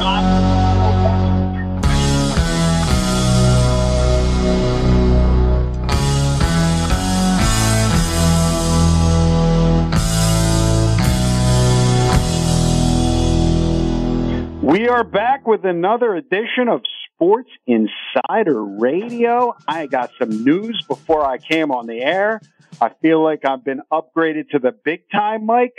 We are back with another edition of Sports Insider Radio. I got some news before I came on the air. I feel like I've been upgraded to the big time, Mike.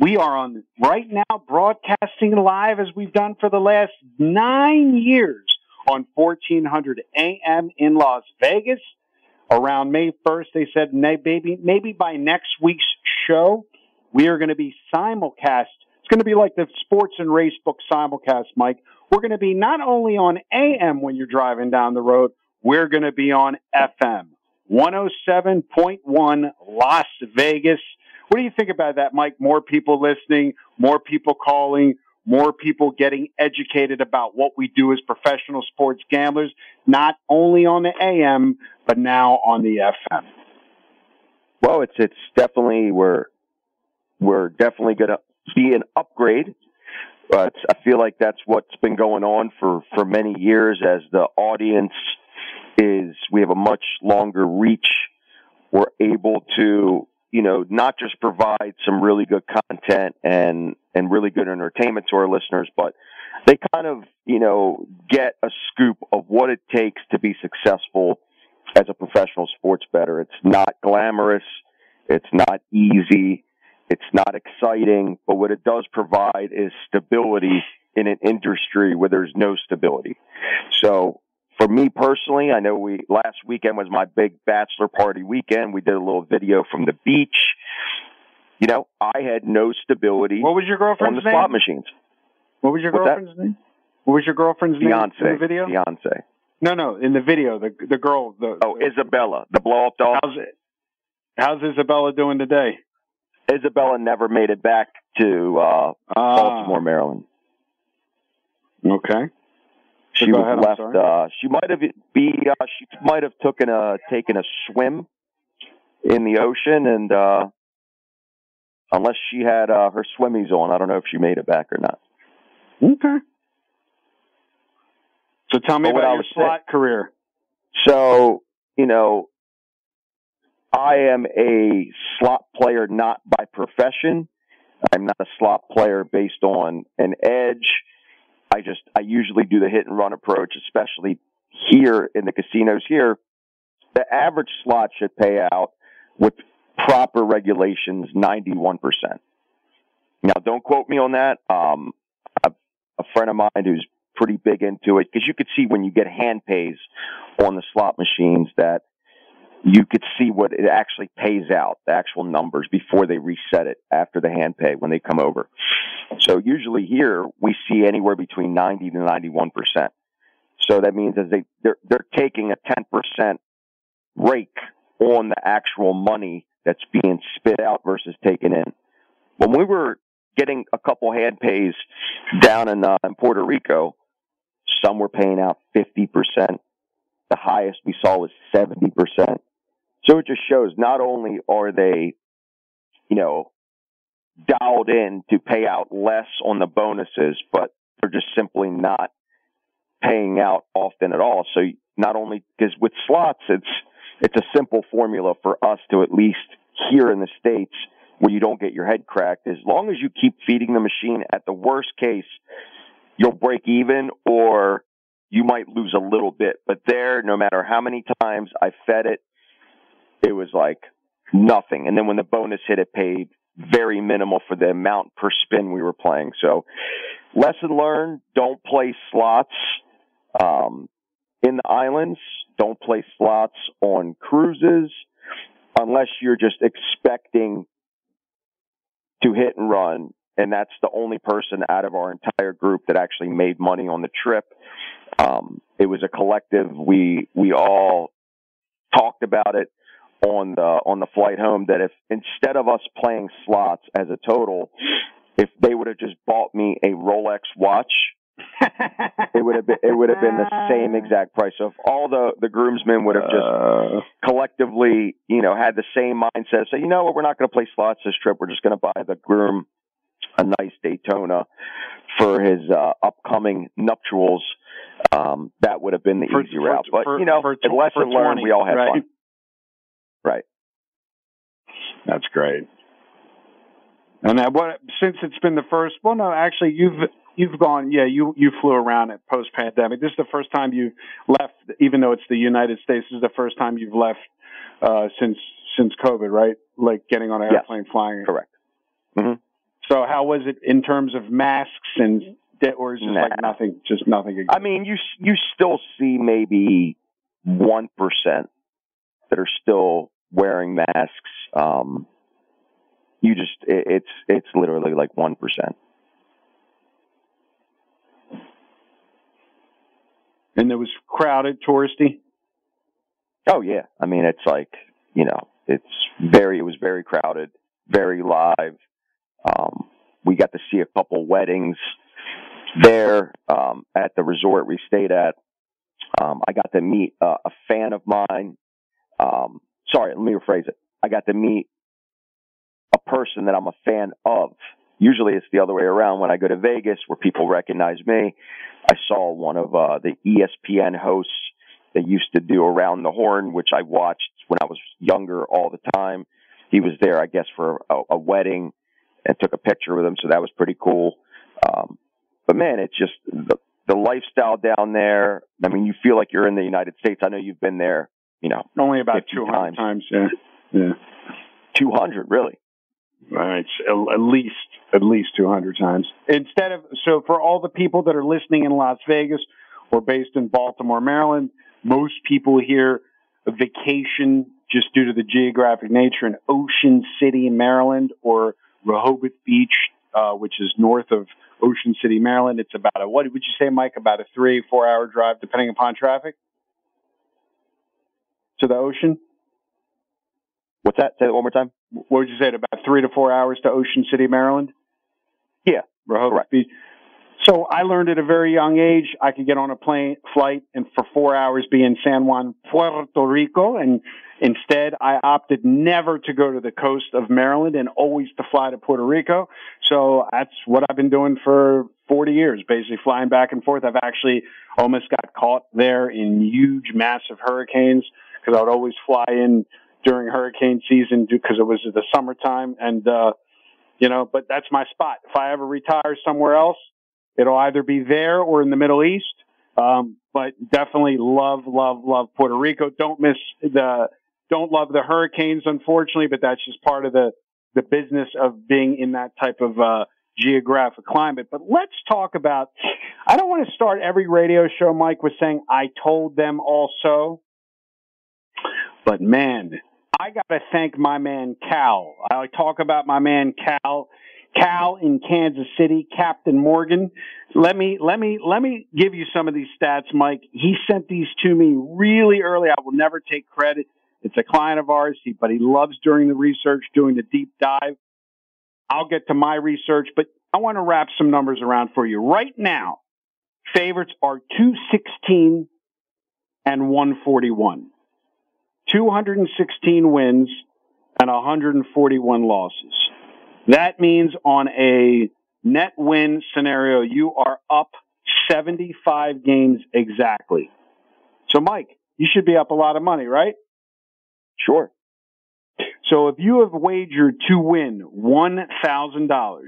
We are on right now broadcasting live as we've done for the last nine years on 1400 AM in Las Vegas. Around May 1st, they said maybe, maybe by next week's show, we are going to be simulcast it's going to be like the sports and race book simulcast, Mike. We're going to be not only on AM when you're driving down the road, we're going to be on FM 107.1 Las Vegas. What do you think about that, Mike? More people listening, more people calling, more people getting educated about what we do as professional sports gamblers, not only on the AM, but now on the FM. Well, it's it's definitely we're we're definitely going to be an upgrade. But I feel like that's what's been going on for, for many years as the audience is, we have a much longer reach. We're able to, you know, not just provide some really good content and, and really good entertainment to our listeners, but they kind of, you know, get a scoop of what it takes to be successful as a professional sports bettor. It's not glamorous. It's not easy. It's not exciting, but what it does provide is stability in an industry where there's no stability. So for me personally, I know we last weekend was my big bachelor party weekend. We did a little video from the beach. You know, I had no stability. What was your girlfriend's on the name? slot machines? What was your What's girlfriend's name? What was your girlfriend's Beyonce, name in the video? Beyonce. No, no, in the video, the the girl, the oh Isabella, the blow up doll. How's it? How's Isabella doing today? Isabella never made it back to uh, Ah. Baltimore, Maryland. Okay. She go ahead, left. Uh, she might have be. Uh, she might have taken a taken a swim in the ocean, and uh, unless she had uh, her swimmies on, I don't know if she made it back or not. Okay. So tell me But about your slot career. So you know, I am a slot player not by profession. I'm not a slot player based on an edge. I just I usually do the hit and run approach, especially here in the casinos here. The average slot should pay out with proper regulations 91%. Now don't quote me on that. Um a, a friend of mine who's pretty big into it because you could see when you get hand pays on the slot machines that you could see what it actually pays out, the actual numbers before they reset it after the hand pay when they come over. So usually here we see anywhere between 90 to 91%. So that means as they, they're, they're taking a 10% rake on the actual money that's being spit out versus taken in. When we were getting a couple hand pays down in, uh, in Puerto Rico, some were paying out 50%. The highest we saw was 70%. So it just shows not only are they, you know, dialed in to pay out less on the bonuses, but they're just simply not paying out often at all. So not only because with slots, it's it's a simple formula for us to at least here in the states where you don't get your head cracked. As long as you keep feeding the machine, at the worst case, you'll break even or you might lose a little bit. But there, no matter how many times I fed it, it was like nothing. And then when the bonus hit, it paid very minimal for the amount per spin we were playing. So lesson learned, don't play slots, um, in the islands. Don't play slots on cruises unless you're just expecting to hit and run. And that's the only person out of our entire group that actually made money on the trip. Um, it was a collective. We, we all talked about it on the, on the flight home that if instead of us playing slots as a total, if they would have just bought me a Rolex watch, it would have been it would have been the same exact price. So if all the the groomsmen would have just uh, collectively, you know, had the same mindset, say, you know what, we're not going to play slots this trip. We're just going to buy the groom a nice Daytona for his uh, upcoming nuptials. Um, that would have been the for, easy route. But for, you know, for, for lesson learned, we all had right. fun. Right. That's great. And that, what since it's been the first? Well, no, actually, you've you've gone. Yeah, you you flew around it post pandemic. This is the first time you've left, even though it's the United States. This is the first time you've left uh, since since COVID, right? Like getting on an airplane, yes. flying. Correct. Mm-hmm. So how was it in terms of masks and or is just nah. like nothing? Just nothing. Again? I mean, you you still see maybe one percent that are still wearing masks. Um, you just it, it's it's literally like one percent. And it was crowded, touristy. Oh yeah, I mean it's like you know it's very it was very crowded, very live. Um, we got to see a couple weddings there um, at the resort we stayed at. Um, I got to meet uh, a fan of mine. Um, sorry, let me rephrase it. I got to meet a person that I'm a fan of. Usually it's the other way around when I go to Vegas where people recognize me. I saw one of uh, the ESPN hosts that used to do Around the Horn, which I watched when I was younger all the time. He was there, I guess, for a, a wedding and took a picture with him. So that was pretty cool. Um, but man, it's just the, the lifestyle down there. I mean, you feel like you're in the United States. I know you've been there, you know, only about 200 times. times. Yeah. Yeah. 200, really? Right, at least at least 200 times. Instead of so for all the people that are listening in Las Vegas or based in Baltimore, Maryland, most people here vacation just due to the geographic nature in Ocean City, Maryland, or Rehoboth Beach, uh, which is north of Ocean City, Maryland. It's about a what would you say, Mike? About a three four hour drive, depending upon traffic, to the ocean. What's that? Say it one more time. What would you say? About three to four hours to Ocean City, Maryland. Yeah, Rehoboth Beach. So I learned at a very young age I could get on a plane flight and for four hours be in San Juan, Puerto Rico, and instead I opted never to go to the coast of Maryland and always to fly to Puerto Rico. So that's what I've been doing for 40 years, basically flying back and forth. I've actually almost got caught there in huge, massive hurricanes because I would always fly in during hurricane season because it was the summertime and uh you know but that's my spot. If i ever retire somewhere else it'll either be there or in the middle east. Um but definitely love love love puerto rico. Don't miss the don't love the hurricanes unfortunately but that's just part of the the business of being in that type of uh geographic climate. But let's talk about i don't want to start every radio show mike with saying i told them also but man, I got to thank my man Cal. I talk about my man Cal. Cal in Kansas City, Captain Morgan. Let me let me let me give you some of these stats, Mike. He sent these to me really early. I will never take credit. It's a client of ours, but he loves doing the research, doing the deep dive. I'll get to my research, but I want to wrap some numbers around for you. Right now, favorites are 216 and 141. 216 wins and 141 losses. That means on a net win scenario, you are up 75 games exactly. So, Mike, you should be up a lot of money, right? Sure. So if you have wagered to win $1,000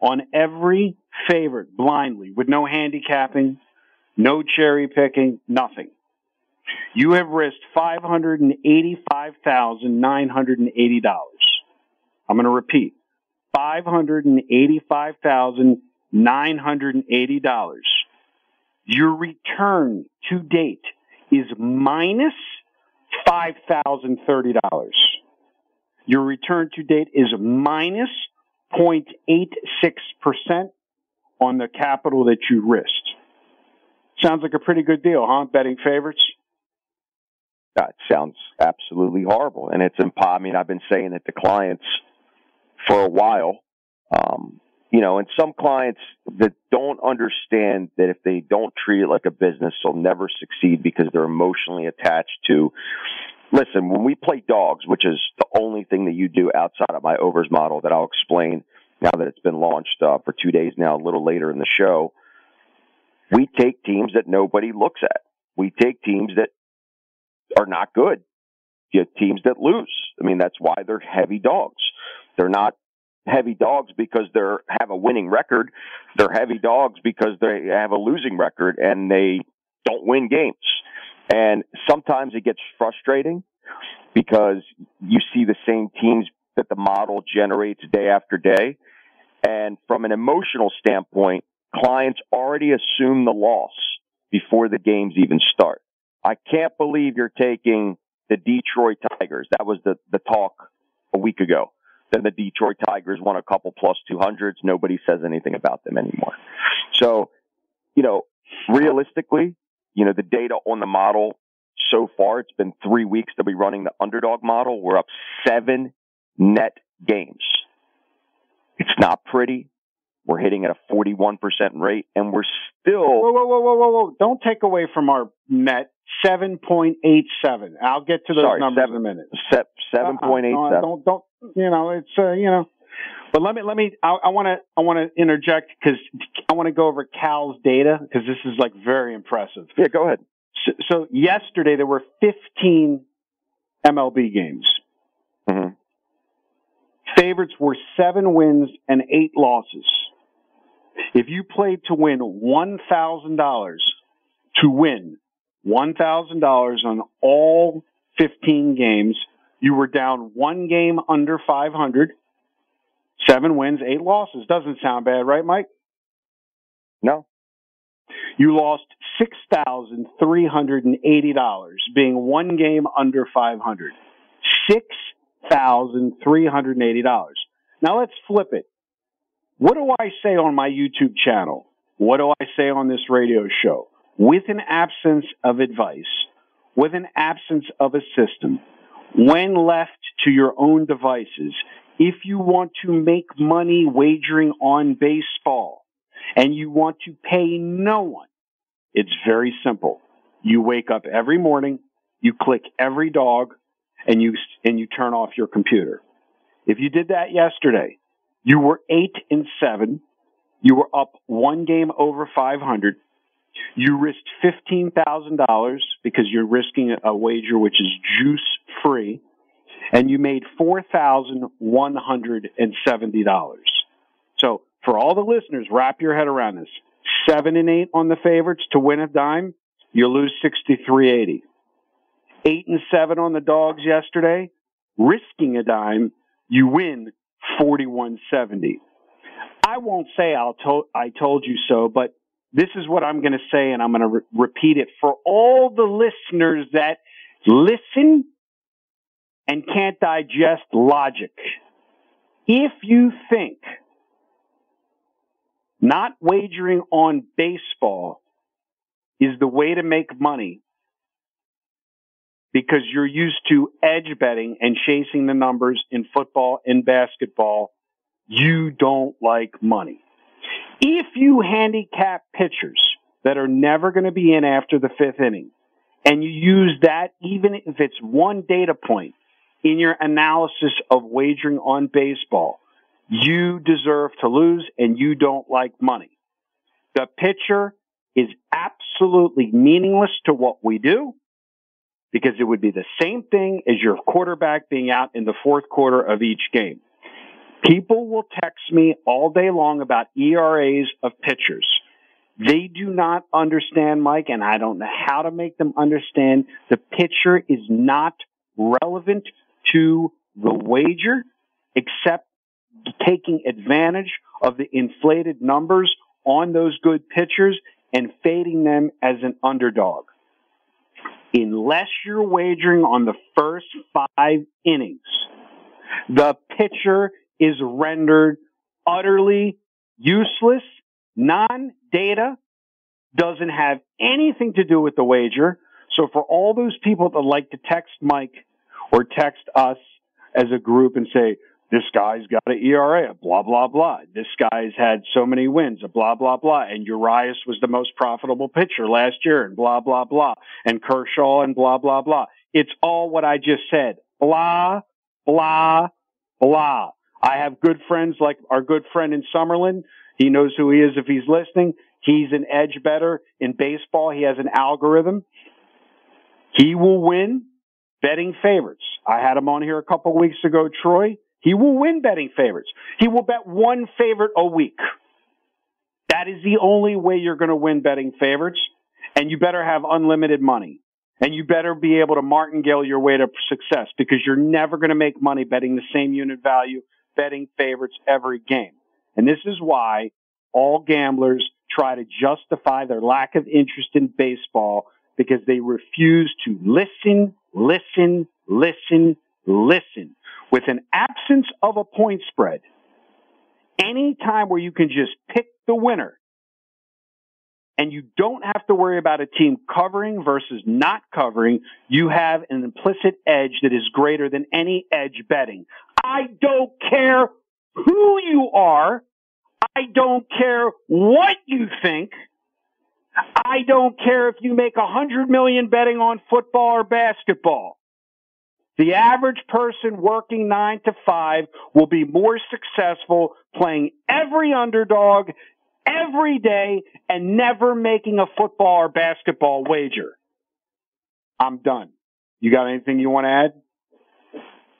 on every favorite blindly with no handicapping, no cherry picking, nothing, you have risked $585,980. I'm going to repeat. $585,980. Your return to date is minus $5,030. Your return to date is minus 0.86% on the capital that you risked. Sounds like a pretty good deal, huh? Betting favorites? That sounds absolutely horrible. And it's impossible. I mean, I've been saying it to clients for a while. Um, you know, and some clients that don't understand that if they don't treat it like a business, they'll never succeed because they're emotionally attached to. Listen, when we play dogs, which is the only thing that you do outside of my overs model that I'll explain now that it's been launched uh, for two days now, a little later in the show, we take teams that nobody looks at. We take teams that are not good. You have teams that lose. I mean, that's why they're heavy dogs. They're not heavy dogs because they have a winning record. They're heavy dogs because they have a losing record and they don't win games. And sometimes it gets frustrating because you see the same teams that the model generates day after day. And from an emotional standpoint, clients already assume the loss before the games even start. I can't believe you're taking the Detroit Tigers. That was the, the talk a week ago. Then the Detroit Tigers won a couple plus 200s. Nobody says anything about them anymore. So, you know, realistically, you know, the data on the model so far, it's been three weeks that we're running the underdog model. We're up seven net games. It's not pretty. We're hitting at a 41% rate and we're still. Whoa, whoa, whoa, whoa, whoa, whoa. Don't take away from our net 7.87. I'll get to those Sorry, numbers seven, in a minute. Se- 7.87. Uh-uh, don't, don't, you know, it's, uh, you know, but let me, let me, I want to, I want to interject because I want to go over Cal's data because this is like very impressive. Yeah, go ahead. So, so yesterday there were 15 MLB games. Mm-hmm. Favorites were seven wins and eight losses. If you played to win $1,000 to win $1,000 on all 15 games, you were down one game under 500, seven wins, eight losses. Doesn't sound bad, right, Mike? No. You lost $6,380 being one game under 500. $6,380. Now let's flip it. What do I say on my YouTube channel? What do I say on this radio show? With an absence of advice, with an absence of a system, when left to your own devices, if you want to make money wagering on baseball and you want to pay no one, it's very simple. You wake up every morning, you click every dog, and you, and you turn off your computer. If you did that yesterday, you were eight and seven. You were up one game over 500. You risked $15,000 because you're risking a wager which is juice free and you made $4,170. So for all the listeners, wrap your head around this. Seven and eight on the favorites to win a dime, you lose 6380. Eight and seven on the dogs yesterday, risking a dime, you win 4170. I won't say I'll to- I told you so, but this is what I'm going to say and I'm going to re- repeat it for all the listeners that listen and can't digest logic. If you think not wagering on baseball is the way to make money because you're used to edge betting and chasing the numbers in football and basketball, you don't like money. If you handicap pitchers that are never going to be in after the fifth inning, and you use that even if it's one data point in your analysis of wagering on baseball, you deserve to lose and you don't like money. The pitcher is absolutely meaningless to what we do. Because it would be the same thing as your quarterback being out in the fourth quarter of each game. People will text me all day long about ERAs of pitchers. They do not understand, Mike, and I don't know how to make them understand. The pitcher is not relevant to the wager except taking advantage of the inflated numbers on those good pitchers and fading them as an underdog. Unless you're wagering on the first five innings, the pitcher is rendered utterly useless, non-data, doesn't have anything to do with the wager. So for all those people that like to text Mike or text us as a group and say, this guy's got an ERA, blah, blah, blah. This guy's had so many wins, blah, blah, blah. And Urias was the most profitable pitcher last year and blah, blah, blah. And Kershaw and blah, blah, blah. It's all what I just said. Blah, blah, blah. I have good friends like our good friend in Summerlin. He knows who he is if he's listening. He's an edge better in baseball. He has an algorithm. He will win betting favorites. I had him on here a couple weeks ago, Troy. He will win betting favorites. He will bet one favorite a week. That is the only way you're going to win betting favorites. And you better have unlimited money. And you better be able to martingale your way to success because you're never going to make money betting the same unit value, betting favorites every game. And this is why all gamblers try to justify their lack of interest in baseball because they refuse to listen, listen, listen, listen with an absence of a point spread, any time where you can just pick the winner and you don't have to worry about a team covering versus not covering, you have an implicit edge that is greater than any edge betting. I don't care who you are. I don't care what you think. I don't care if you make a hundred million betting on football or basketball. The average person working nine to five will be more successful playing every underdog every day and never making a football or basketball wager. I'm done. You got anything you want to add?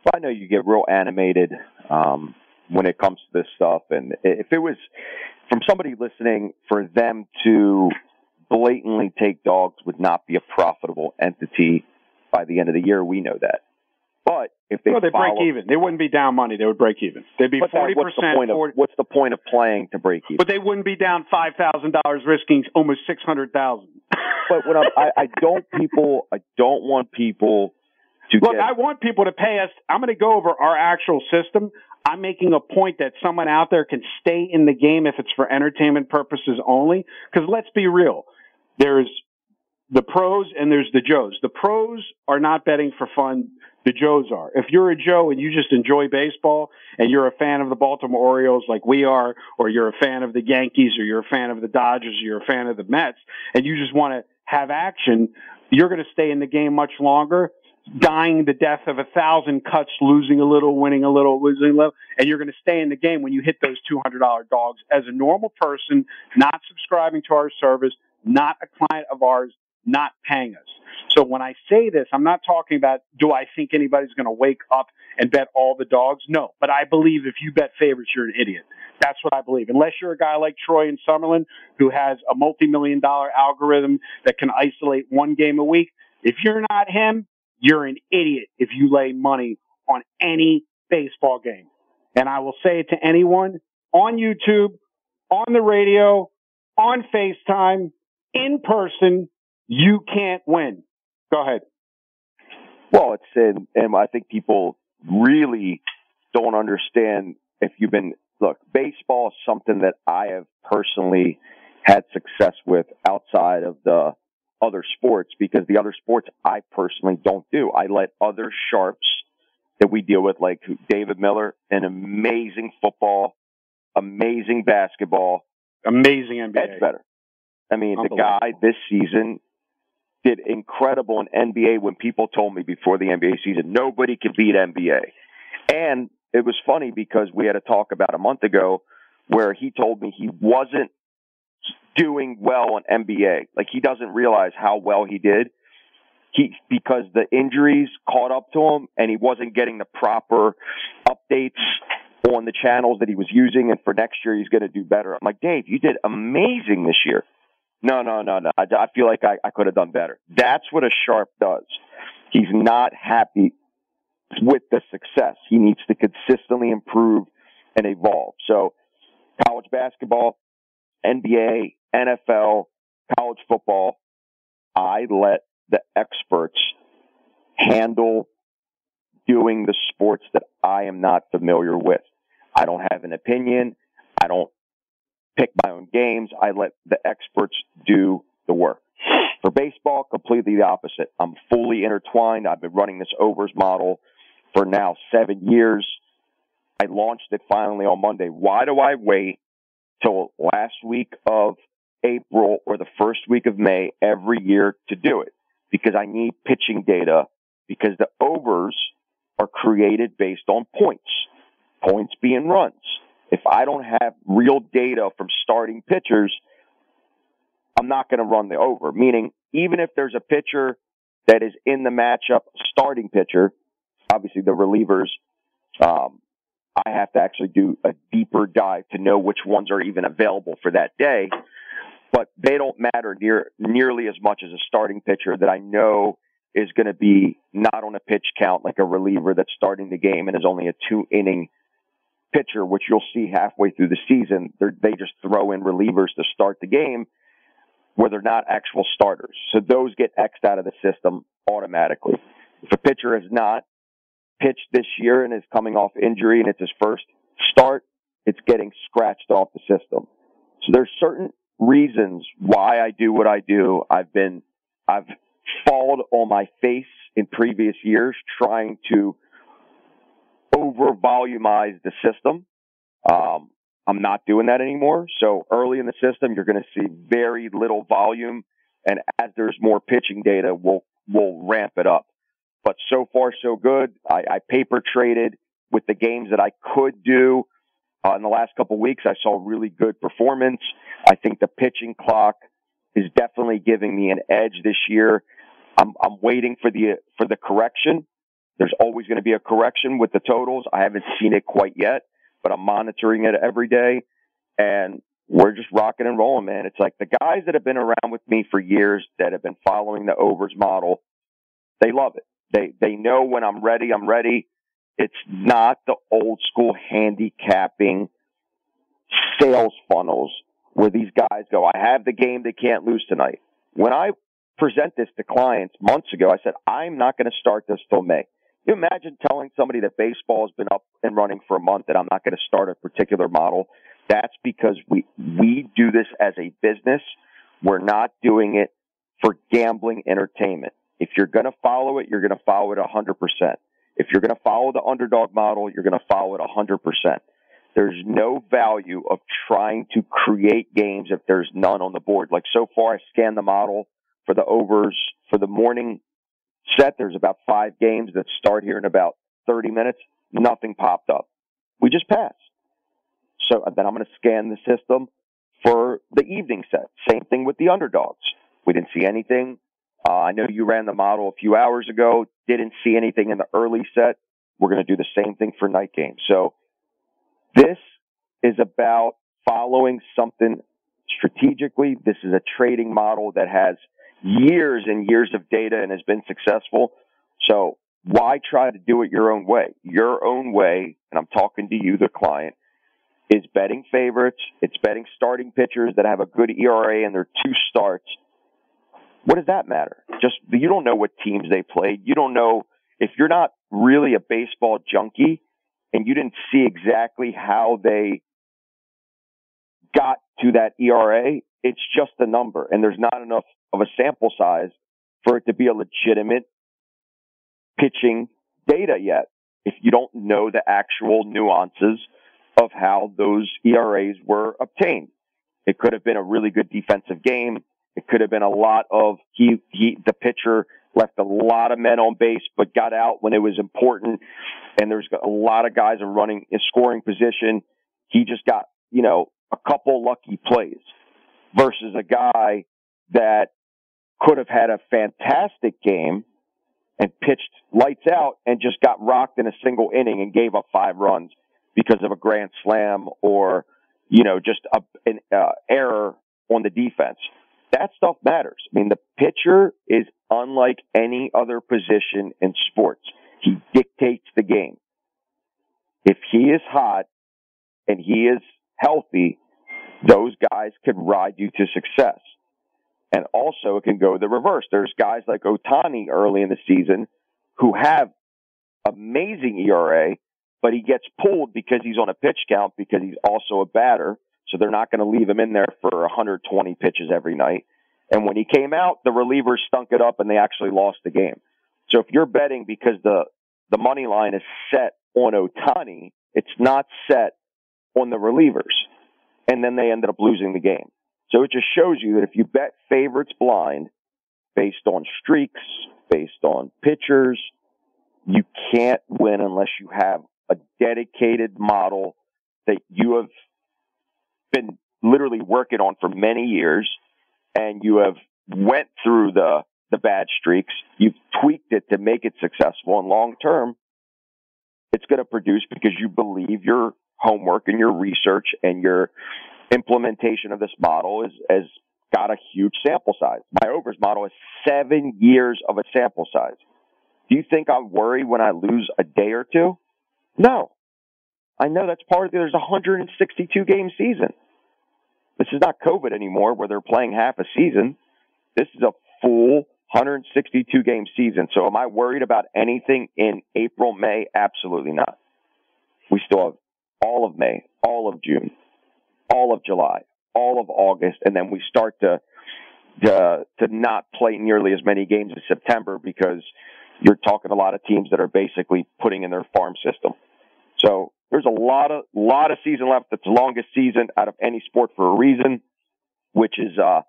Well, I know you get real animated um, when it comes to this stuff, and if it was from somebody listening, for them to blatantly take dogs would not be a profitable entity by the end of the year. We know that. But if they well, they follow, break even. They wouldn't be down money. They would break even. They'd be forty what's the percent. point of what's the point of playing to break even? But they wouldn't be down five thousand dollars, risking almost six hundred thousand. but what I'm, I, I don't people, I don't want people to look. get, I want people to pay us. I'm going to go over our actual system. I'm making a point that someone out there can stay in the game if it's for entertainment purposes only. Because let's be real, there's the pros and there's the Joes. The pros are not betting for fun. The Joes are. If you're a Joe and you just enjoy baseball and you're a fan of the Baltimore Orioles like we are, or you're a fan of the Yankees or you're a fan of the Dodgers or you're a fan of the Mets and you just want to have action, you're going to stay in the game much longer, dying the death of a thousand cuts, losing a little, winning a little, losing a little, and you're going to stay in the game when you hit those $200 dogs as a normal person, not subscribing to our service, not a client of ours, not paying us. So when I say this, I'm not talking about do I think anybody's going to wake up and bet all the dogs? No, but I believe if you bet favorites, you're an idiot. That's what I believe. Unless you're a guy like Troy and Summerlin who has a multi-million dollar algorithm that can isolate one game a week, if you're not him, you're an idiot if you lay money on any baseball game. And I will say it to anyone on YouTube, on the radio, on FaceTime, in person, you can't win. Go ahead. Well, it's and, and I think people really don't understand if you've been look, baseball is something that I have personally had success with outside of the other sports because the other sports I personally don't do. I let other sharps that we deal with, like David Miller, an amazing football, amazing basketball, amazing NBA. Edge better. I mean, the guy this season did incredible in NBA when people told me before the NBA season nobody could beat NBA. And it was funny because we had a talk about a month ago where he told me he wasn't doing well on NBA. Like he doesn't realize how well he did. he because the injuries caught up to him and he wasn't getting the proper updates on the channels that he was using. And for next year, he's going to do better. I'm like, Dave, you did amazing this year. No, no, no, no. I, I feel like I, I could have done better. That's what a sharp does. He's not happy with the success. He needs to consistently improve and evolve. So college basketball, NBA, NFL, college football, I let the experts handle doing the sports that I am not familiar with. I don't have an opinion. I don't pick my own games. I let the experts do the work. For baseball, completely the opposite. I'm fully intertwined. I've been running this overs model for now seven years. I launched it finally on Monday. Why do I wait till last week of April or the first week of May every year to do it? Because I need pitching data because the overs are created based on points, points being runs. If I don't have real data from starting pitchers, I'm not going to run the over. Meaning, even if there's a pitcher that is in the matchup, starting pitcher, obviously the relievers, um, I have to actually do a deeper dive to know which ones are even available for that day. But they don't matter near nearly as much as a starting pitcher that I know is going to be not on a pitch count like a reliever that's starting the game and is only a two inning pitcher, which you'll see halfway through the season. They just throw in relievers to start the game where they're not actual starters. So those get X'd out of the system automatically. If a pitcher has not pitched this year and is coming off injury and it's his first start, it's getting scratched off the system. So there's certain reasons why I do what I do. I've been, I've fallen on my face in previous years trying to over volumize the system. Um, I'm not doing that anymore. So early in the system, you're going to see very little volume. And as there's more pitching data, we'll, we'll ramp it up. But so far, so good. I, I paper traded with the games that I could do. Uh, in the last couple weeks, I saw really good performance. I think the pitching clock is definitely giving me an edge this year. I'm, I'm waiting for the, for the correction. There's always going to be a correction with the totals. I haven't seen it quite yet, but I'm monitoring it every day and we're just rocking and rolling, man. It's like the guys that have been around with me for years that have been following the overs model, they love it. They, they know when I'm ready, I'm ready. It's not the old school handicapping sales funnels where these guys go, I have the game they can't lose tonight. When I present this to clients months ago, I said, I'm not going to start this till May. You imagine telling somebody that baseball has been up and running for a month that I'm not going to start a particular model. That's because we, we do this as a business. We're not doing it for gambling entertainment. If you're going to follow it, you're going to follow it 100%. If you're going to follow the underdog model, you're going to follow it 100%. There's no value of trying to create games if there's none on the board. Like so far, I scanned the model for the overs for the morning set. There's about five games that start here in about 30 minutes. Nothing popped up. We just passed. So then I'm going to scan the system for the evening set. Same thing with the underdogs. We didn't see anything. Uh, I know you ran the model a few hours ago. Didn't see anything in the early set. We're going to do the same thing for night games. So this is about following something strategically. This is a trading model that has years and years of data and has been successful. So why try to do it your own way? Your own way, and I'm talking to you, the client, is betting favorites. It's betting starting pitchers that have a good ERA and their two starts. What does that matter? Just you don't know what teams they played. You don't know if you're not really a baseball junkie and you didn't see exactly how they got to that ERA. It's just a number, and there's not enough of a sample size for it to be a legitimate pitching data yet. If you don't know the actual nuances of how those ERAs were obtained, it could have been a really good defensive game. It could have been a lot of he, he, the pitcher left a lot of men on base, but got out when it was important. And there's a lot of guys in running in scoring position. He just got, you know, a couple lucky plays versus a guy that could have had a fantastic game and pitched lights out and just got rocked in a single inning and gave up five runs because of a grand slam or, you know, just a, an uh, error on the defense. That stuff matters. I mean, the pitcher is unlike any other position in sports. He dictates the game. If he is hot and he is healthy, those guys can ride you to success. And also it can go the reverse. There's guys like Ohtani early in the season who have amazing ERA, but he gets pulled because he's on a pitch count because he's also a batter. So they're not going to leave him in there for 120 pitches every night. And when he came out, the relievers stunk it up and they actually lost the game. So if you're betting because the, the money line is set on Ohtani, it's not set on the relievers. And then they ended up losing the game. So it just shows you that if you bet favorites blind based on streaks, based on pitchers, you can't win unless you have a dedicated model that you have been literally working on for many years and you have went through the the bad streaks, you've tweaked it to make it successful and long term it's going to produce because you believe your homework and your research and your implementation of this model is has got a huge sample size. My overs model is seven years of a sample size. Do you think I'm worried when I lose a day or two? No. I know that's part of it. There's a 162 game season. This is not COVID anymore where they're playing half a season. This is a full 162 game season. So am I worried about anything in April, May? Absolutely not. We still have all of May, all of June, all of July, all of August, and then we start to to to not play nearly as many games in September because you're talking a lot of teams that are basically putting in their farm system. So there's a lot of lot of season left. It's the longest season out of any sport for a reason, which is uh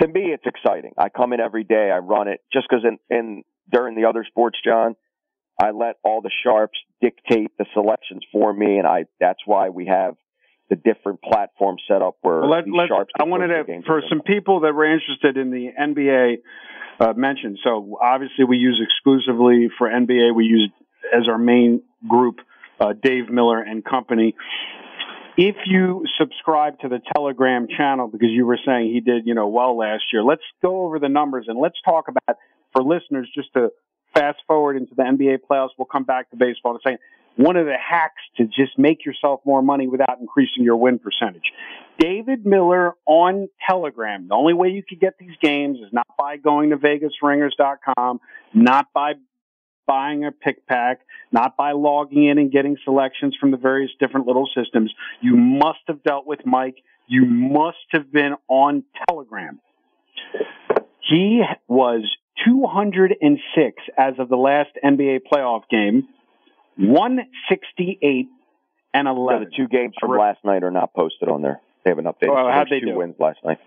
to me it's exciting. I come in every day, I run it just because in, in during the other sports, John, I let all the sharps dictate the selections for me, and I that's why we have the different platforms set up where well, let, these sharps. I wanted to for some people that were interested in the NBA uh, mentioned. So obviously we use exclusively for NBA. We use as our main group uh, Dave Miller and Company. If you subscribe to the Telegram channel, because you were saying he did, you know, well last year, let's go over the numbers and let's talk about for listeners just to fast forward into the NBA playoffs. We'll come back to baseball in a second. One of the hacks to just make yourself more money without increasing your win percentage. David Miller on Telegram. The only way you could get these games is not by going to vegasringers.com, not by buying a pick pack, not by logging in and getting selections from the various different little systems. You must have dealt with Mike. You must have been on Telegram. He was 206 as of the last NBA playoff game, 168 and 11. the two games from last night are not posted on there. They haven't updated. Oh, how'd they two do? wins last night.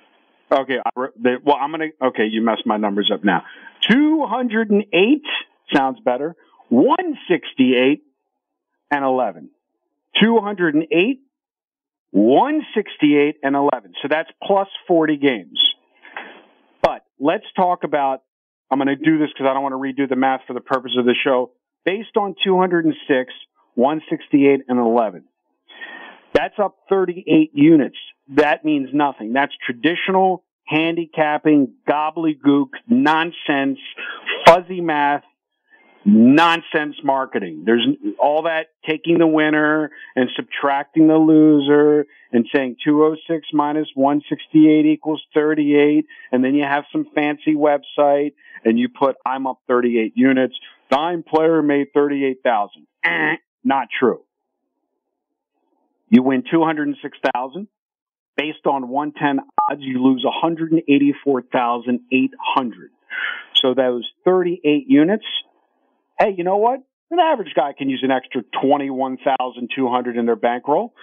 Okay, they, well, I'm gonna. Okay, you messed my numbers up now. 208 sounds better. 168 and 11. 208, 168 and 11. So that's plus 40 games. But let's talk about I'm going to do this because I don't want to redo the math for the purpose of the show. Based on 206, 168, and 11. That's up 38 units. That means nothing. That's traditional handicapping, gobbledygook, nonsense, fuzzy math nonsense marketing. There's all that taking the winner and subtracting the loser and saying 206 minus 168 equals 38. And then you have some fancy website and you put, I'm up 38 units. Dime player made 38,000. Eh, not true. You win 206,000. Based on 110 odds, you lose 184,800. So those 38 units hey, you know what? An average guy can use an extra 21,200 in their bankroll.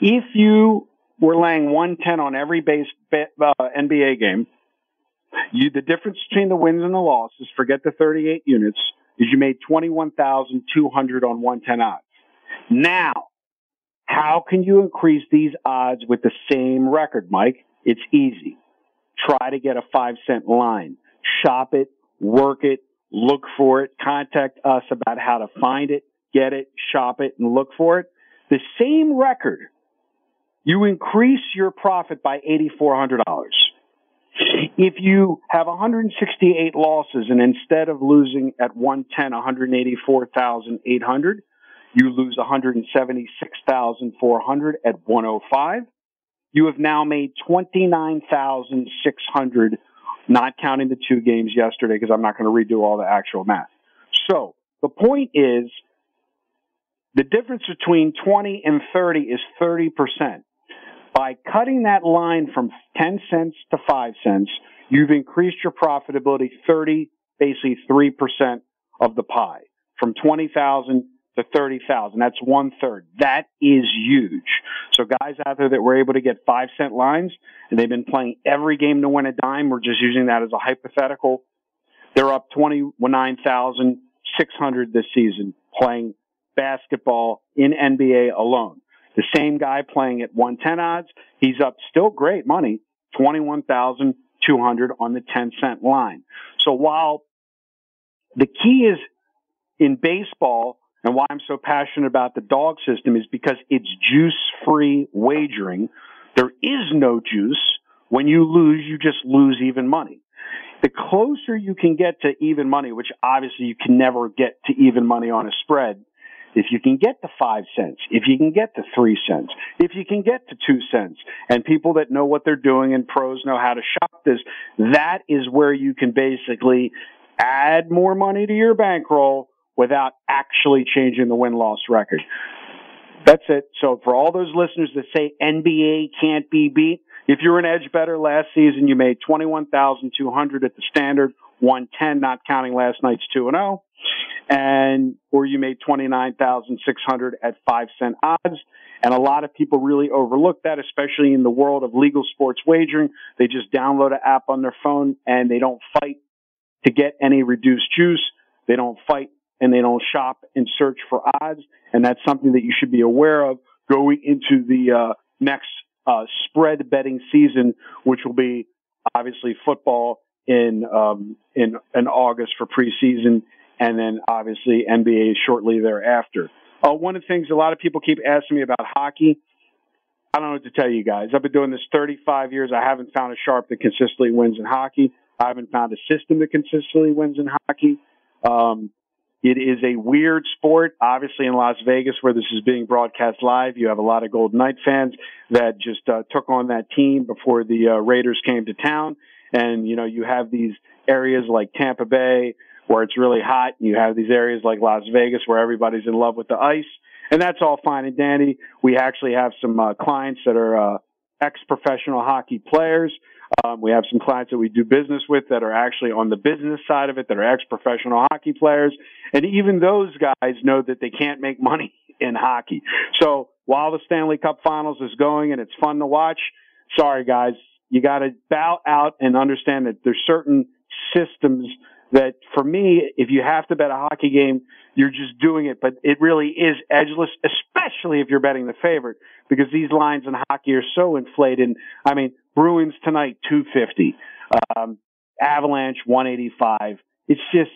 If you were laying 110 on every base uh, NBA game, you, the difference between the wins and the losses, forget the 38 units, is you made 21,200 on 110 odds. Now, how can you increase these odds with the same record, Mike? It's easy. Try to get a five cent line. shop it, work it, look for it, contact us about how to find it, get it, shop it, and look for it. The same record, you increase your profit by $8,400. If you have 168 losses and instead of losing at 110, 184,800, you lose 176,400 at 105. You have now made 29,600, not counting the two games yesterday because I'm not going to redo all the actual math. So the point is the difference between 20 and 30 is 30%. By cutting that line from 10 cents to 5 cents, you've increased your profitability 30, basically 3% of the pie from 20,000 to 30,000. That's one third. That is huge. So guys out there that were able to get five cent lines and they've been playing every game to win a dime, we're just using that as a hypothetical. They're up 29,600 this season playing basketball in NBA alone. The same guy playing at 110 odds, he's up still great money, 21,200 on the 10 cent line. So while the key is in baseball and why I'm so passionate about the dog system is because it's juice free wagering. There is no juice. When you lose, you just lose even money. The closer you can get to even money, which obviously you can never get to even money on a spread, if you can get to five cents, if you can get to three cents, if you can get to two cents, and people that know what they're doing and pros know how to shop this, that is where you can basically add more money to your bankroll without actually changing the win loss record. That's it. So for all those listeners that say NBA can't be beat, if you're an edge bettor last season, you made 21,200 at the standard, 110, not counting last night's 2 and 0 and or you made 29,600 at 5 cent odds. And a lot of people really overlook that, especially in the world of legal sports wagering. They just download an app on their phone and they don't fight to get any reduced juice. They don't fight and they don't shop and search for odds. And that's something that you should be aware of going into the uh, next uh, spread betting season, which will be obviously football in um, in in August for preseason and then obviously NBA shortly thereafter. Uh, one of the things a lot of people keep asking me about hockey. I don't know what to tell you guys. I've been doing this 35 years. I haven't found a sharp that consistently wins in hockey. I haven't found a system that consistently wins in hockey. Um, it is a weird sport. Obviously, in Las Vegas, where this is being broadcast live, you have a lot of Golden Knight fans that just uh, took on that team before the uh, Raiders came to town. And, you know, you have these areas like Tampa Bay where it's really hot. You have these areas like Las Vegas where everybody's in love with the ice. And that's all fine and dandy. We actually have some uh, clients that are uh, ex-professional hockey players. Um, we have some clients that we do business with that are actually on the business side of it that are ex-professional hockey players. And even those guys know that they can't make money in hockey. So while the Stanley Cup finals is going and it's fun to watch, sorry guys, you got to bow out and understand that there's certain systems that for me, if you have to bet a hockey game, you're just doing it, but it really is edgeless, especially if you're betting the favorite, because these lines in hockey are so inflated. I mean, Bruins tonight, 250, um, Avalanche, 185. It's just,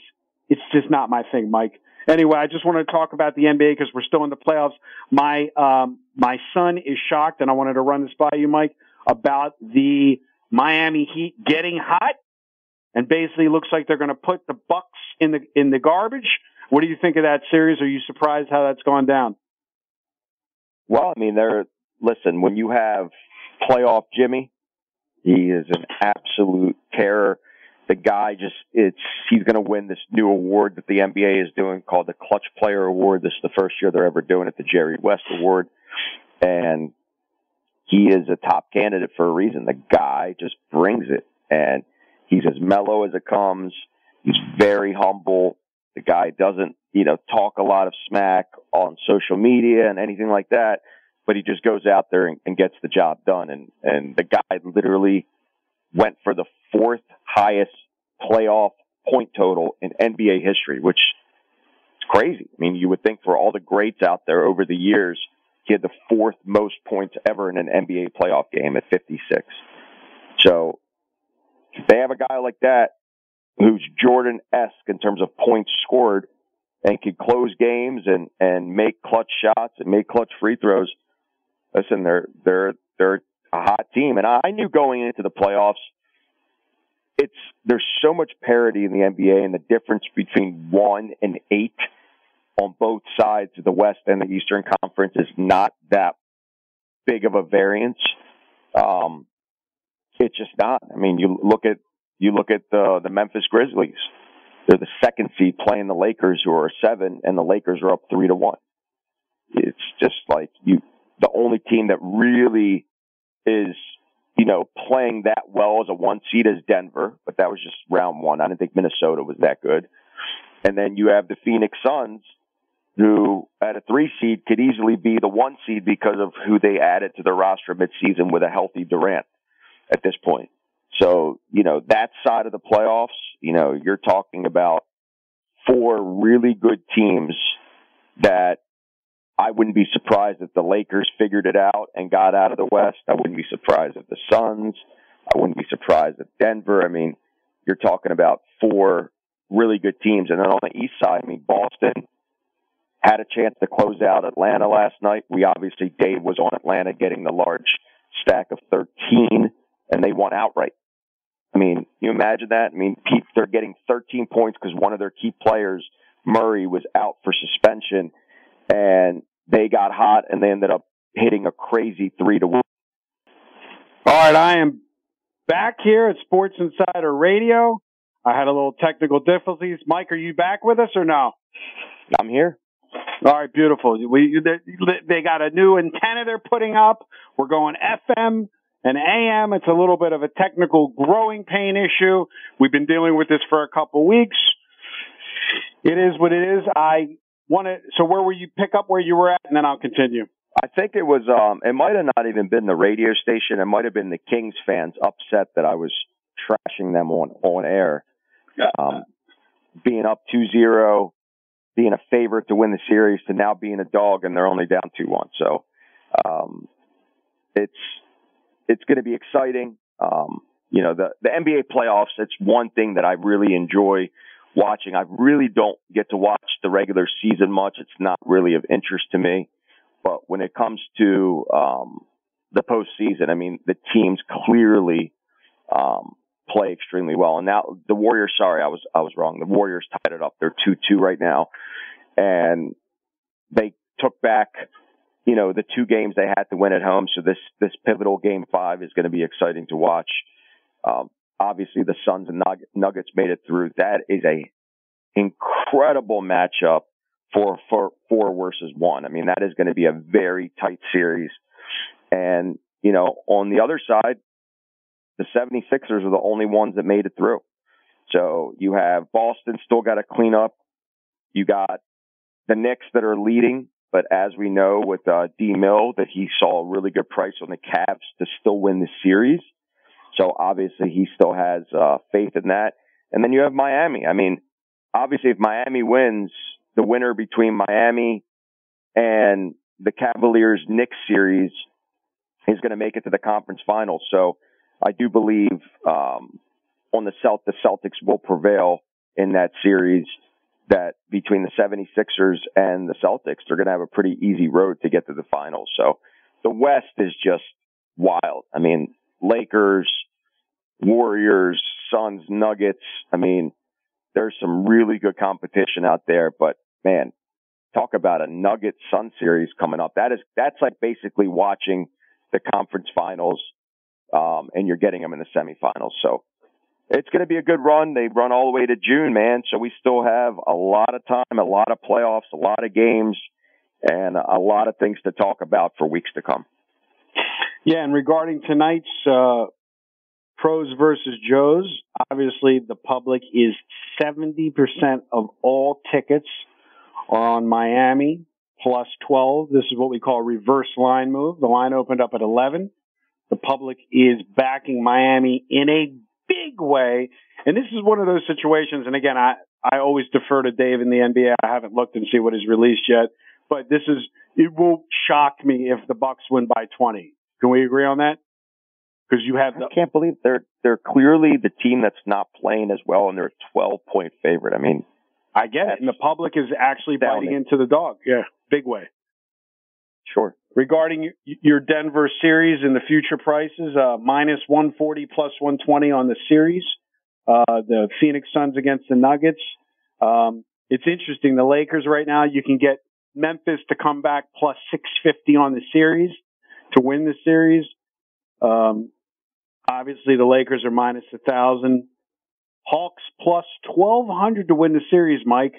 it's just not my thing, Mike. Anyway, I just want to talk about the NBA because we're still in the playoffs. My, um, my son is shocked, and I wanted to run this by you, Mike, about the Miami Heat getting hot and basically looks like they're going to put the Bucks in the in the garbage. What do you think of that series? Are you surprised how that's gone down? Well, I mean, they're listen when you have playoff Jimmy, he is an absolute terror. The guy just it's he's going to win this new award that the NBA is doing called the Clutch Player Award. This is the first year they're ever doing it, the Jerry West Award, and he is a top candidate for a reason. The guy just brings it, and He's as mellow as it comes. He's very humble. The guy doesn't, you know, talk a lot of smack on social media and anything like that, but he just goes out there and, and gets the job done. And, and the guy literally went for the fourth highest playoff point total in NBA history, which is crazy. I mean, you would think for all the greats out there over the years, he had the fourth most points ever in an NBA playoff game at 56. So if they have a guy like that, who's Jordan esque in terms of points scored and can close games and and make clutch shots and make clutch free throws. Listen, they're they're they're a hot team, and I knew going into the playoffs. It's there's so much parity in the NBA, and the difference between one and eight on both sides of the West and the Eastern Conference is not that big of a variance. Um, it's just not. I mean, you look at you look at the the Memphis Grizzlies. They're the second seed playing the Lakers, who are seven, and the Lakers are up three to one. It's just like you, the only team that really is, you know, playing that well as a one seed is Denver, but that was just round one. I didn't think Minnesota was that good. And then you have the Phoenix Suns, who at a three seed could easily be the one seed because of who they added to their roster midseason with a healthy Durant at this point. So, you know, that side of the playoffs, you know, you're talking about four really good teams that I wouldn't be surprised if the Lakers figured it out and got out of the West. I wouldn't be surprised if the Suns. I wouldn't be surprised if Denver. I mean, you're talking about four really good teams. And then on the East side, I mean, Boston had a chance to close out Atlanta last night. We obviously, Dave was on Atlanta getting the large stack of 13 and they won outright. I mean, you imagine that? I mean, they're getting 13 points because one of their key players, Murray, was out for suspension, and they got hot and they ended up hitting a crazy three to one. All right, I am back here at Sports Insider Radio. I had a little technical difficulties. Mike, are you back with us or no? I'm here. All right, beautiful. We they, they got a new antenna they're putting up. We're going FM and AM. It's a little bit of a technical growing pain issue. We've been dealing with this for a couple weeks. It is what it is. I want to. So where were you? Pick up where you were at, and then I'll continue. I think it was. Um, it might have not even been the radio station. It might have been the Kings fans upset that I was trashing them on on air. Um, being up 2-0, being a favorite to win the series, to now being a dog, and they're only down two one. So, um, it's it's going to be exciting. Um, you know, the, the NBA playoffs, it's one thing that I really enjoy watching. I really don't get to watch the regular season much. It's not really of interest to me. But when it comes to, um, the postseason, I mean, the teams clearly, um, play extremely well. And now the Warriors, sorry, I was, I was wrong. The Warriors tied it up. They're 2-2 right now. And they took back you know, the two games they had to win at home. So this, this pivotal game five is going to be exciting to watch. Um, obviously the Suns and Nuggets made it through. That is a incredible matchup for, for four versus one. I mean, that is going to be a very tight series. And, you know, on the other side, the 76ers are the only ones that made it through. So you have Boston still got to clean up. You got the Knicks that are leading but as we know with uh, D Mill, that he saw a really good price on the Cavs to still win the series. So obviously he still has uh, faith in that. And then you have Miami. I mean, obviously if Miami wins, the winner between Miami and the Cavaliers Knicks series is going to make it to the conference finals. So I do believe um, on the Celt the Celtics will prevail in that series that between the 76ers and the Celtics, they're going to have a pretty easy road to get to the finals. So the West is just wild. I mean, Lakers, Warriors, Suns, Nuggets. I mean, there's some really good competition out there, but man, talk about a Nugget Sun series coming up. That is, that's like basically watching the conference finals, um, and you're getting them in the semifinals. So it's going to be a good run. They run all the way to June, man. So we still have a lot of time, a lot of playoffs, a lot of games, and a lot of things to talk about for weeks to come. Yeah, and regarding tonight's uh, pros versus Joes, obviously the public is 70% of all tickets are on Miami plus 12. This is what we call reverse line move. The line opened up at 11. The public is backing Miami in a big way. And this is one of those situations. And again, I, I always defer to Dave in the NBA. I haven't looked and see what is released yet, but this is, it will shock me if the Bucks win by 20. Can we agree on that? because you have. The, I can't believe they're they're clearly the team that's not playing as well, and they're a 12 point favorite. I mean, I get it, and the public is actually biting into the dog. Yeah, big way. Sure. Regarding your Denver series and the future prices, uh, minus 140 plus 120 on the series. Uh, the Phoenix Suns against the Nuggets. Um, it's interesting. The Lakers right now, you can get Memphis to come back plus 650 on the series to win the series. Um, obviously, the Lakers are minus a thousand. Hawks plus 1200 to win the series, Mike.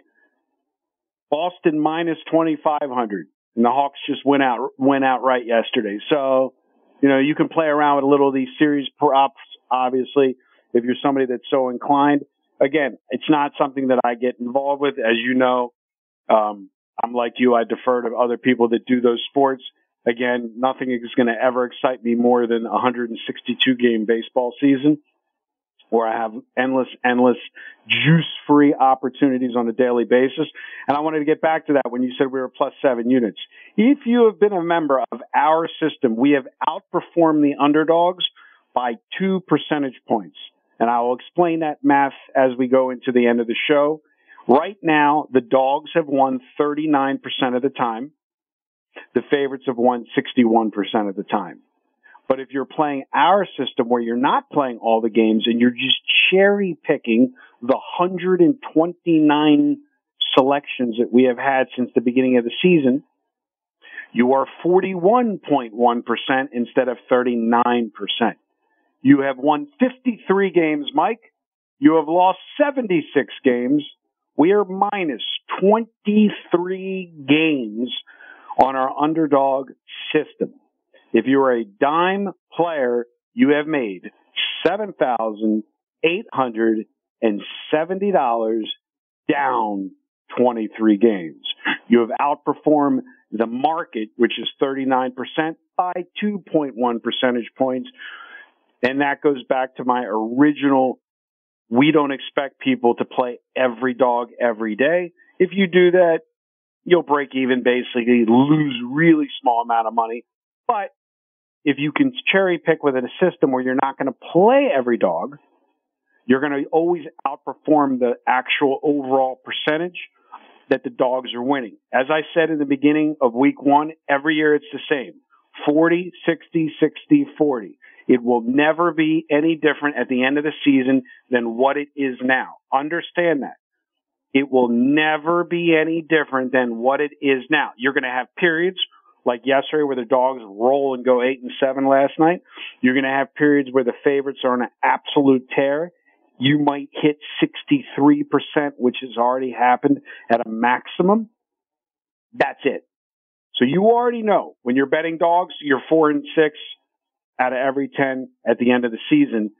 Boston minus 2500 and the Hawks just went out went out right yesterday. So, you know, you can play around with a little of these series props, obviously, if you're somebody that's so inclined. Again, it's not something that I get involved with, as you know. Um, I'm like you; I defer to other people that do those sports. Again, nothing is going to ever excite me more than a 162 game baseball season where I have endless, endless juice free opportunities on a daily basis. And I wanted to get back to that when you said we were plus seven units. If you have been a member of our system, we have outperformed the underdogs by two percentage points. And I will explain that math as we go into the end of the show. Right now, the dogs have won 39% of the time. The favorites have won 61% of the time. But if you're playing our system where you're not playing all the games and you're just cherry picking the 129 selections that we have had since the beginning of the season, you are 41.1% instead of 39%. You have won 53 games, Mike. You have lost 76 games. We are minus 23 games on our underdog system. If you are a dime player, you have made seven thousand eight hundred and seventy dollars down 23 games. You have outperformed the market, which is 39% by 2.1 percentage points. And that goes back to my original, we don't expect people to play every dog every day. If you do that, you'll break even basically, lose really small amount of money. But if you can cherry pick within a system where you're not going to play every dog, you're going to always outperform the actual overall percentage that the dogs are winning. As I said in the beginning of week one, every year it's the same 40, 60, 60, 40. It will never be any different at the end of the season than what it is now. Understand that. It will never be any different than what it is now. You're going to have periods like yesterday where the dogs roll and go eight and seven last night. You're going to have periods where the favorites are on an absolute tear. You might hit 63%, which has already happened at a maximum. That's it. So you already know when you're betting dogs, you're four and six out of every 10 at the end of the season.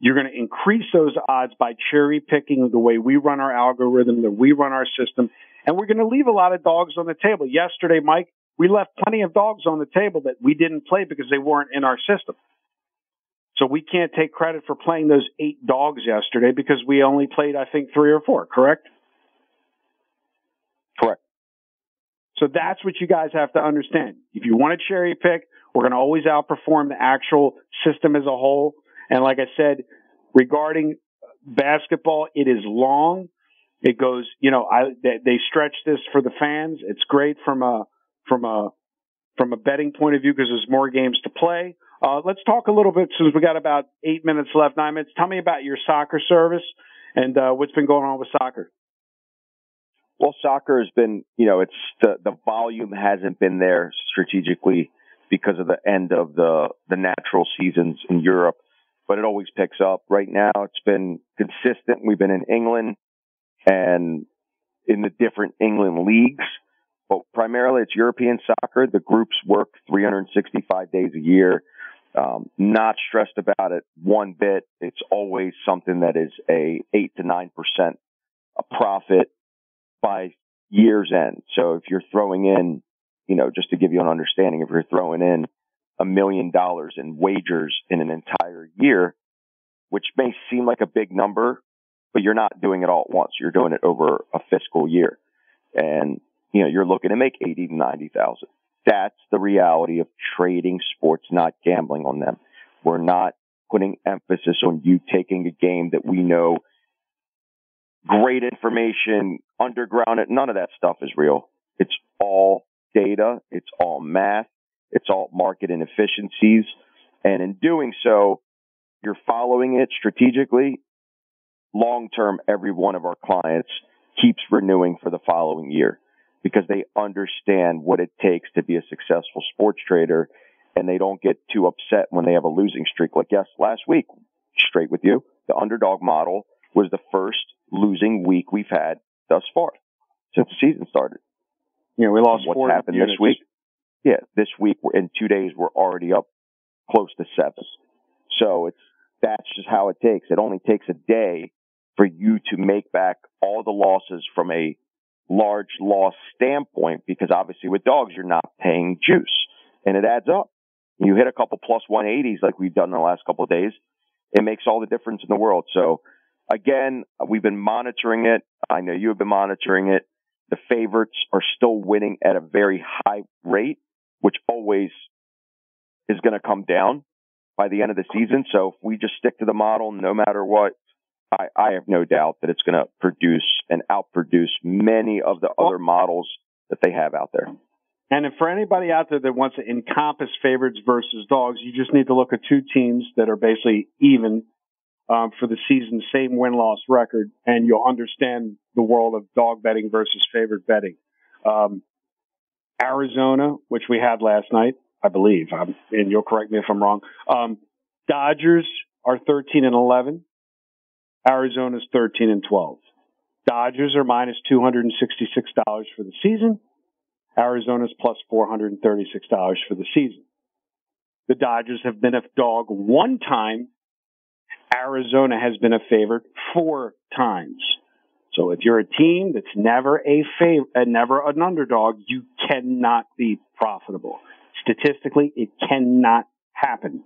You're going to increase those odds by cherry picking the way we run our algorithm, that we run our system. And we're going to leave a lot of dogs on the table. Yesterday, Mike, we left plenty of dogs on the table that we didn't play because they weren't in our system. So we can't take credit for playing those eight dogs yesterday because we only played, I think, three or four, correct? Correct. So that's what you guys have to understand. If you want to cherry pick, we're going to always outperform the actual system as a whole. And like I said, regarding basketball, it is long. It goes, you know, I, they, they stretch this for the fans. It's great from a, from a from a betting point of view because there's more games to play. Uh, let's talk a little bit since we got about eight minutes left, nine minutes. Tell me about your soccer service and uh, what's been going on with soccer. Well, soccer has been, you know, it's the the volume hasn't been there strategically because of the end of the the natural seasons in Europe, but it always picks up. Right now, it's been consistent. We've been in England and in the different England leagues but primarily it's European soccer. The groups work 365 days a year. Um, not stressed about it one bit. It's always something that is a eight to nine percent profit by year's end. So if you're throwing in, you know, just to give you an understanding, if you're throwing in a million dollars in wagers in an entire year, which may seem like a big number, but you're not doing it all at once. You're doing it over a fiscal year. And you know, you're looking to make 80 to 90,000. That's the reality of trading sports, not gambling on them. We're not putting emphasis on you taking a game that we know great information, underground it. None of that stuff is real. It's all data. It's all math. It's all market inefficiencies. And in doing so, you're following it strategically. Long term, every one of our clients keeps renewing for the following year because they understand what it takes to be a successful sports trader and they don't get too upset when they have a losing streak. Like, yes, last week, straight with you, the underdog model was the first losing week we've had thus far since the season started. Yeah, we lost What's four happened this week? Yeah, this week in two days we're already up close to seven. So it's that's just how it takes. It only takes a day for you to make back all the losses from a large loss standpoint because obviously with dogs you're not paying juice and it adds up. You hit a couple plus 180s like we've done in the last couple of days. It makes all the difference in the world. So again, we've been monitoring it. I know you have been monitoring it. The favorites are still winning at a very high rate, which always is going to come down by the end of the season. So if we just stick to the model, no matter what, I, I have no doubt that it's going to produce and outproduce many of the other models that they have out there. And if for anybody out there that wants to encompass favorites versus dogs, you just need to look at two teams that are basically even um, for the season, same win loss record, and you'll understand the world of dog betting versus favorite betting. Um, Arizona, which we had last night, I believe, um, and you'll correct me if I'm wrong. Um, Dodgers are 13 and 11. Arizona's 13 and 12. Dodgers are minus $266 for the season. Arizona's plus $436 for the season. The Dodgers have been a dog one time. Arizona has been a favorite four times. So if you're a team that's never a favorite, uh, never an underdog, you cannot be profitable. Statistically, it cannot happen.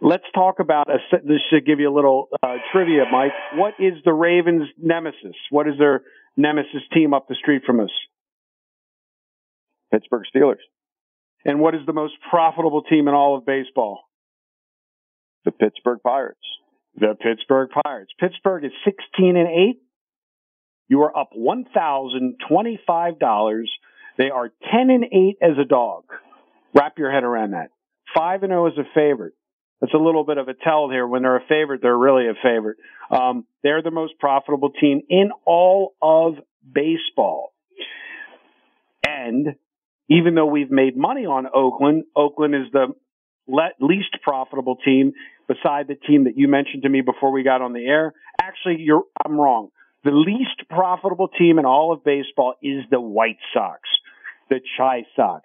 Let's talk about a, this should give you a little uh, trivia, Mike. What is the Ravens' nemesis? What is their nemesis team up the street from us? Pittsburgh Steelers, And what is the most profitable team in all of baseball? the Pittsburgh Pirates. The Pittsburgh Pirates. Pittsburgh is 16 and 8. You are up $1,025. They are 10 and 8 as a dog. Wrap your head around that. 5 and 0 as a favorite. That's a little bit of a tell here. When they're a favorite, they're really a favorite. Um, they're the most profitable team in all of baseball. And even though we've made money on Oakland, Oakland is the le- least profitable team beside the team that you mentioned to me before we got on the air. Actually, you're, I'm wrong. The least profitable team in all of baseball is the White Sox, the Chi Sox.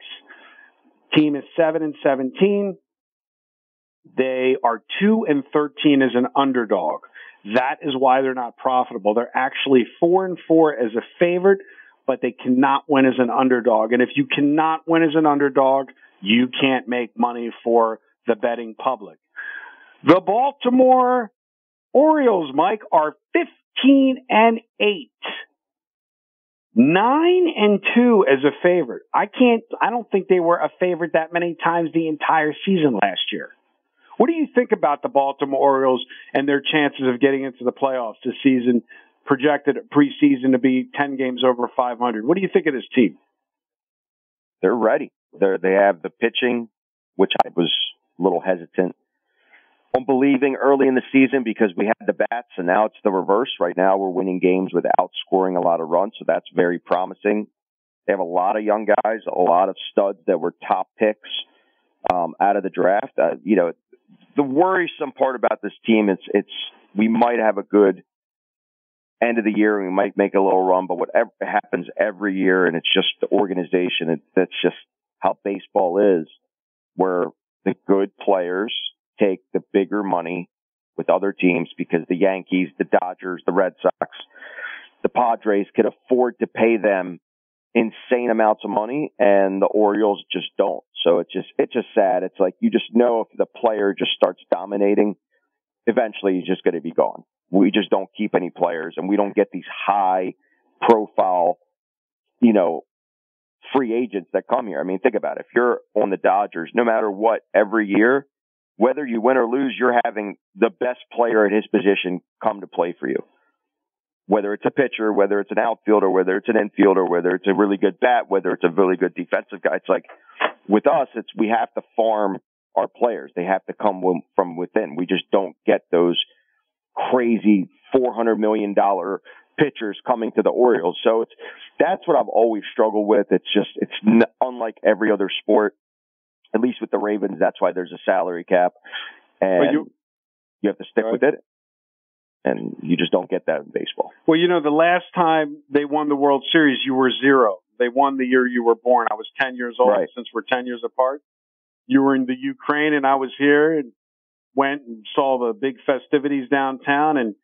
Team is 7 and 17. They are 2 and 13 as an underdog. That is why they're not profitable. They're actually 4 and 4 as a favorite, but they cannot win as an underdog. And if you cannot win as an underdog, you can't make money for the betting public. The Baltimore Orioles, Mike, are 15 and 8. 9 and 2 as a favorite. I can't, I don't think they were a favorite that many times the entire season last year. What do you think about the Baltimore Orioles and their chances of getting into the playoffs this season, projected preseason to be 10 games over 500? What do you think of this team? They're ready. They're, they have the pitching, which I was a little hesitant on believing early in the season because we had the bats and now it's the reverse. Right now we're winning games without scoring a lot of runs. So that's very promising. They have a lot of young guys, a lot of studs that were top picks, um, out of the draft. Uh, you know, the worrisome part about this team is it's, we might have a good end of the year and we might make a little run, but whatever happens every year and it's just the organization. It, that's just how baseball is where the good players take the bigger money with other teams because the Yankees, the Dodgers, the Red Sox, the Padres could afford to pay them insane amounts of money and the Orioles just don't. So it's just, it's just sad. It's like you just know if the player just starts dominating, eventually he's just going to be gone. We just don't keep any players and we don't get these high profile, you know, free agents that come here. I mean, think about it. If you're on the Dodgers, no matter what, every year whether you win or lose, you're having the best player at his position come to play for you. Whether it's a pitcher, whether it's an outfielder, whether it's an infielder, whether it's a really good bat, whether it's a really good defensive guy. It's like with us, it's we have to farm our players. They have to come from within. We just don't get those crazy $400 million pitchers coming to the Orioles. So it's, that's what I've always struggled with. It's just, it's n- unlike every other sport, at least with the Ravens. That's why there's a salary cap and you, you, have to stick right. with it. And you just don't get that in baseball. Well, you know, the last time they won the World Series, you were zero. They won the year you were born. I was 10 years old right. since we're 10 years apart. You were in the Ukraine and I was here and went and saw the big festivities downtown and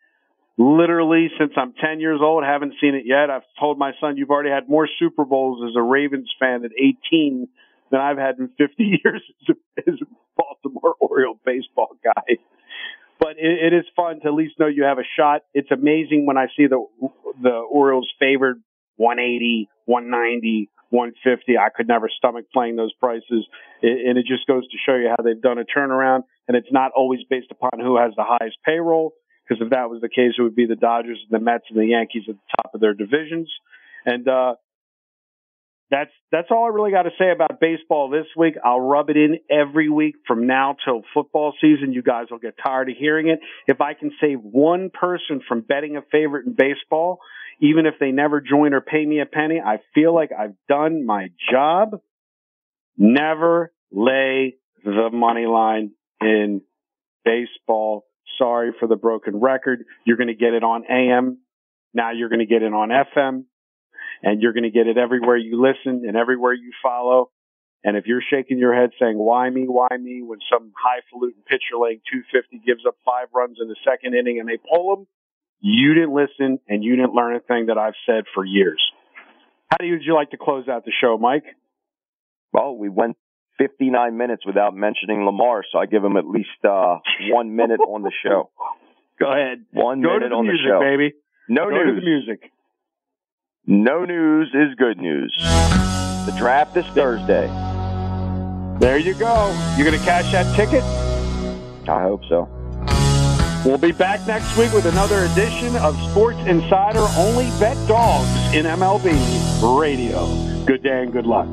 literally since I'm 10 years old, haven't seen it yet. I've told my son, you've already had more Super Bowls as a Ravens fan at 18 than I've had in 50 years as a, as a Baltimore Oriole baseball guy. But it, it is fun to at least know you have a shot. It's amazing when I see the the Orioles favored 180, 190, 150. I could never stomach playing those prices. and it just goes to show you how they've done a turnaround. And it's not always based upon who has the highest payroll. Because if that was the case, it would be the Dodgers, and the Mets, and the Yankees at the top of their divisions. And uh, that's that's all I really got to say about baseball this week. I'll rub it in every week from now till football season. You guys will get tired of hearing it. If I can save one person from betting a favorite in baseball, even if they never join or pay me a penny, I feel like I've done my job. Never lay the money line in baseball Sorry for the broken record. You're going to get it on AM. Now you're going to get it on FM and you're going to get it everywhere you listen and everywhere you follow. And if you're shaking your head saying, why me, why me, when some highfalutin pitcher laying 250 gives up five runs in the second inning and they pull them, you didn't listen and you didn't learn a thing that I've said for years. How do you, would you like to close out the show, Mike? Well, we went 59 minutes without mentioning Lamar, so I give him at least uh, one minute on the show. Go ahead. One Go minute the on music, the show. baby. No Go news. the music. No news is good news. The draft is Thursday. There you go. You're going to cash that ticket? I hope so. We'll be back next week with another edition of Sports Insider Only Bet Dogs in MLB Radio. Good day and good luck.